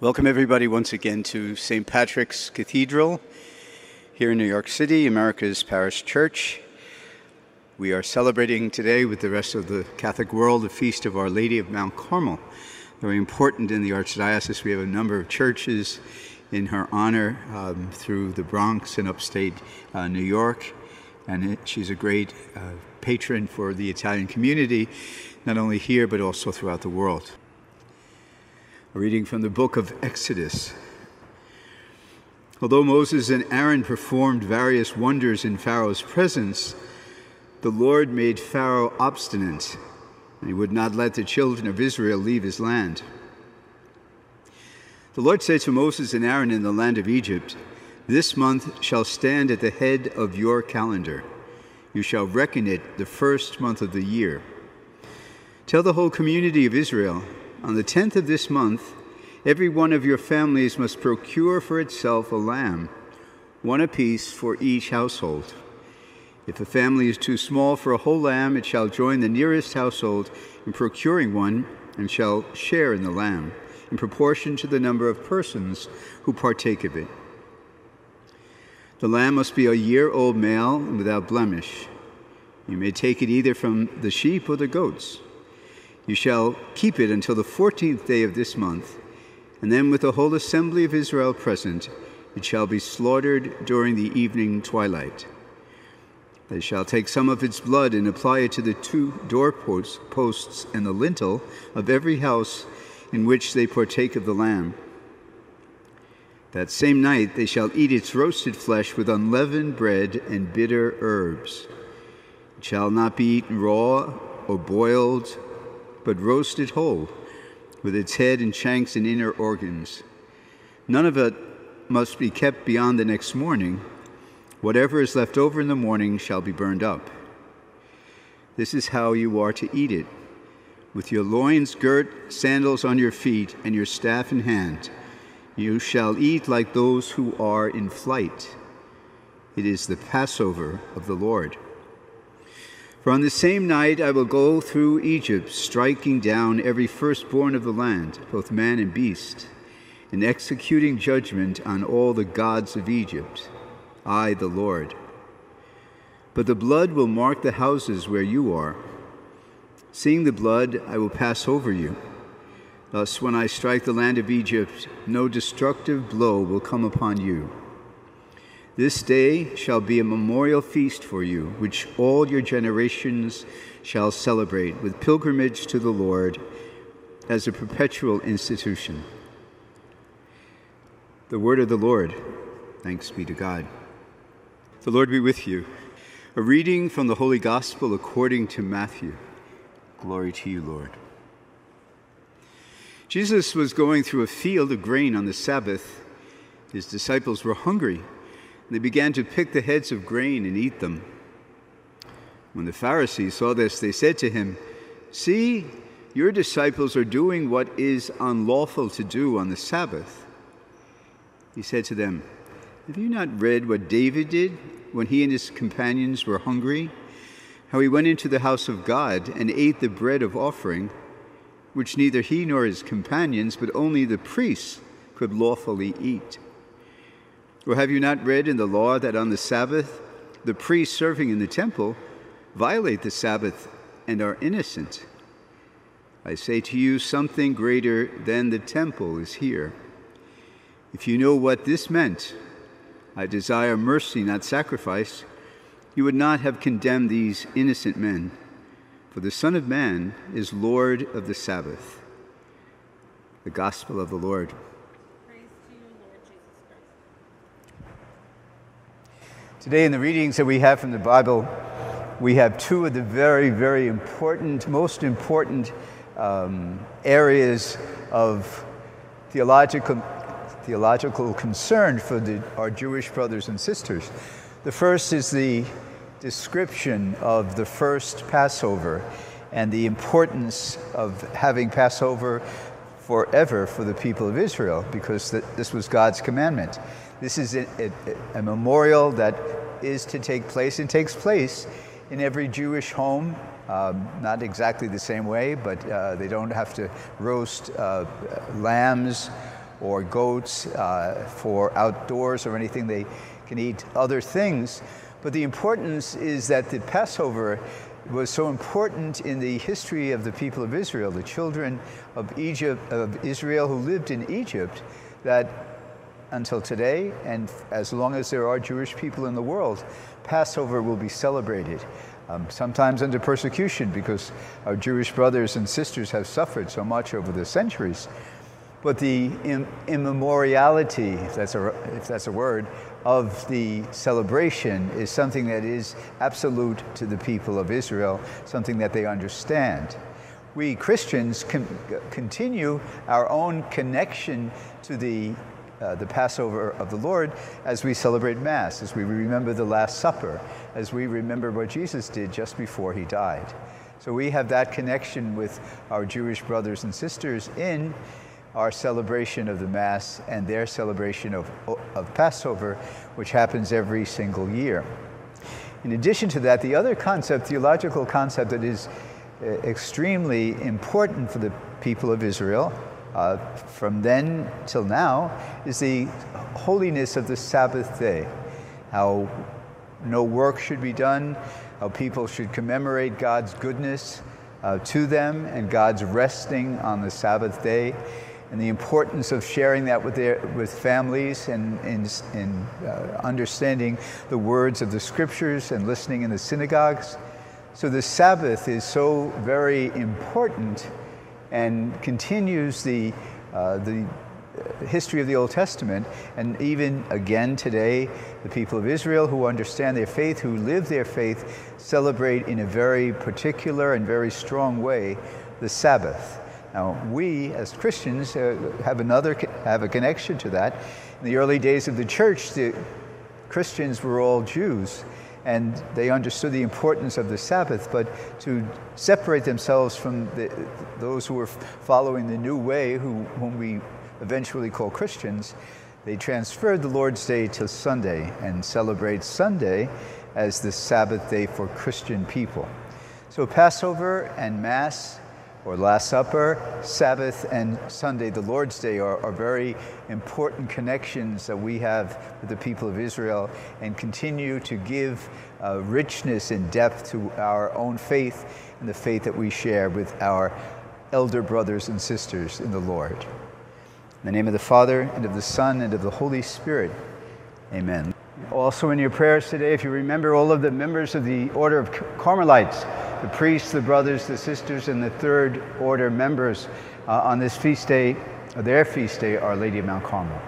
Welcome, everybody, once again to St. Patrick's Cathedral here in New York City, America's Parish Church. We are celebrating today with the rest of the Catholic world the feast of Our Lady of Mount Carmel. Very important in the Archdiocese. We have a number of churches in her honor um, through the Bronx and upstate uh, New York. And it, she's a great uh, patron for the Italian community, not only here, but also throughout the world. A reading from the book of Exodus. Although Moses and Aaron performed various wonders in Pharaoh's presence, the Lord made Pharaoh obstinate, and he would not let the children of Israel leave his land. The Lord said to Moses and Aaron in the land of Egypt, This month shall stand at the head of your calendar. You shall reckon it the first month of the year. Tell the whole community of Israel, on the tenth of this month, every one of your families must procure for itself a lamb, one apiece for each household. If a family is too small for a whole lamb, it shall join the nearest household in procuring one and shall share in the lamb, in proportion to the number of persons who partake of it. The lamb must be a year old male and without blemish. You may take it either from the sheep or the goats. You shall keep it until the fourteenth day of this month, and then with the whole assembly of Israel present, it shall be slaughtered during the evening twilight. They shall take some of its blood and apply it to the two doorposts posts and the lintel of every house in which they partake of the lamb. That same night they shall eat its roasted flesh with unleavened bread and bitter herbs. It shall not be eaten raw or boiled but roasted whole, with its head and shanks and inner organs. None of it must be kept beyond the next morning. Whatever is left over in the morning shall be burned up. This is how you are to eat it with your loins girt, sandals on your feet, and your staff in hand. You shall eat like those who are in flight. It is the Passover of the Lord. For on the same night I will go through Egypt, striking down every firstborn of the land, both man and beast, and executing judgment on all the gods of Egypt. I, the Lord. But the blood will mark the houses where you are. Seeing the blood, I will pass over you. Thus, when I strike the land of Egypt, no destructive blow will come upon you. This day shall be a memorial feast for you, which all your generations shall celebrate with pilgrimage to the Lord as a perpetual institution. The word of the Lord. Thanks be to God. The Lord be with you. A reading from the Holy Gospel according to Matthew. Glory to you, Lord. Jesus was going through a field of grain on the Sabbath. His disciples were hungry they began to pick the heads of grain and eat them. When the Pharisees saw this, they said to him, See, your disciples are doing what is unlawful to do on the Sabbath. He said to them, Have you not read what David did when he and his companions were hungry? How he went into the house of God and ate the bread of offering, which neither he nor his companions, but only the priests could lawfully eat. Or have you not read in the law that on the Sabbath the priests serving in the temple violate the Sabbath and are innocent? I say to you, something greater than the temple is here. If you know what this meant, I desire mercy, not sacrifice, you would not have condemned these innocent men. For the Son of Man is Lord of the Sabbath. The Gospel of the Lord. Today, in the readings that we have from the Bible, we have two of the very, very important, most important um, areas of theological, theological concern for the, our Jewish brothers and sisters. The first is the description of the first Passover and the importance of having Passover forever for the people of Israel because this was God's commandment. This is a, a, a, memorial that is to take place and takes place in every Jewish home. Um, not exactly the same way, but uh, they don't have to roast uh, lambs or goats uh, for outdoors or anything. They can eat other things. But the importance is that the Passover was so important in the history of the people of Israel, the children of Egypt of Israel who lived in Egypt, that until today, and as long as there are Jewish people in the world, Passover will be celebrated. Um, sometimes under persecution because our Jewish brothers and sisters have suffered so much over the centuries. But the immemoriality, if that's, a, if that's a word, of the celebration is something that is absolute to the people of Israel, something that they understand. We Christians can continue our own connection to the, uh, the Passover of the Lord as we celebrate Mass, as we remember the Last Supper, as we remember what Jesus did just before he died. So we have that connection with our Jewish brothers and sisters in our celebration of the Mass and their celebration of, of Passover, which happens every single year. In addition to that, the other concept, theological concept that is uh, extremely important for the people of Israel uh, from then till now is the holiness of the Sabbath day. How no work should be done, how people should commemorate God's goodness uh, to them and God's resting on the Sabbath day and the importance of sharing that with, their, with families and, and, and uh, understanding the words of the scriptures and listening in the synagogues. So the Sabbath is so very important and continues the, uh, the history of the Old Testament. And even again today, the people of Israel who understand their faith, who live their faith, celebrate in a very particular and very strong way the Sabbath. Now, we as Christians uh, have another have a connection to that. In the early days of the church, the Christians were all Jews, and they understood the importance of the Sabbath. But to separate themselves from the, those who were following the new way, who, whom we eventually call Christians, they transferred the Lord's Day to Sunday and celebrate Sunday as the Sabbath day for Christian people. So Passover and Mass or Last Supper, Sabbath, and Sunday, the Lord's Day, are, are, very important connections that we have with the people of Israel and continue to give uh, richness and depth to our own faith and the faith that we share with our elder brothers and sisters in the Lord. In the name of the Father, and of the Son, and of the Holy Spirit, amen. Also, in your prayers today, if you remember all of the members of the Order of Carmelites, the priests, the brothers, the sisters, and the third order members uh, on this feast day, their feast day, Our Lady of Mount Carmel.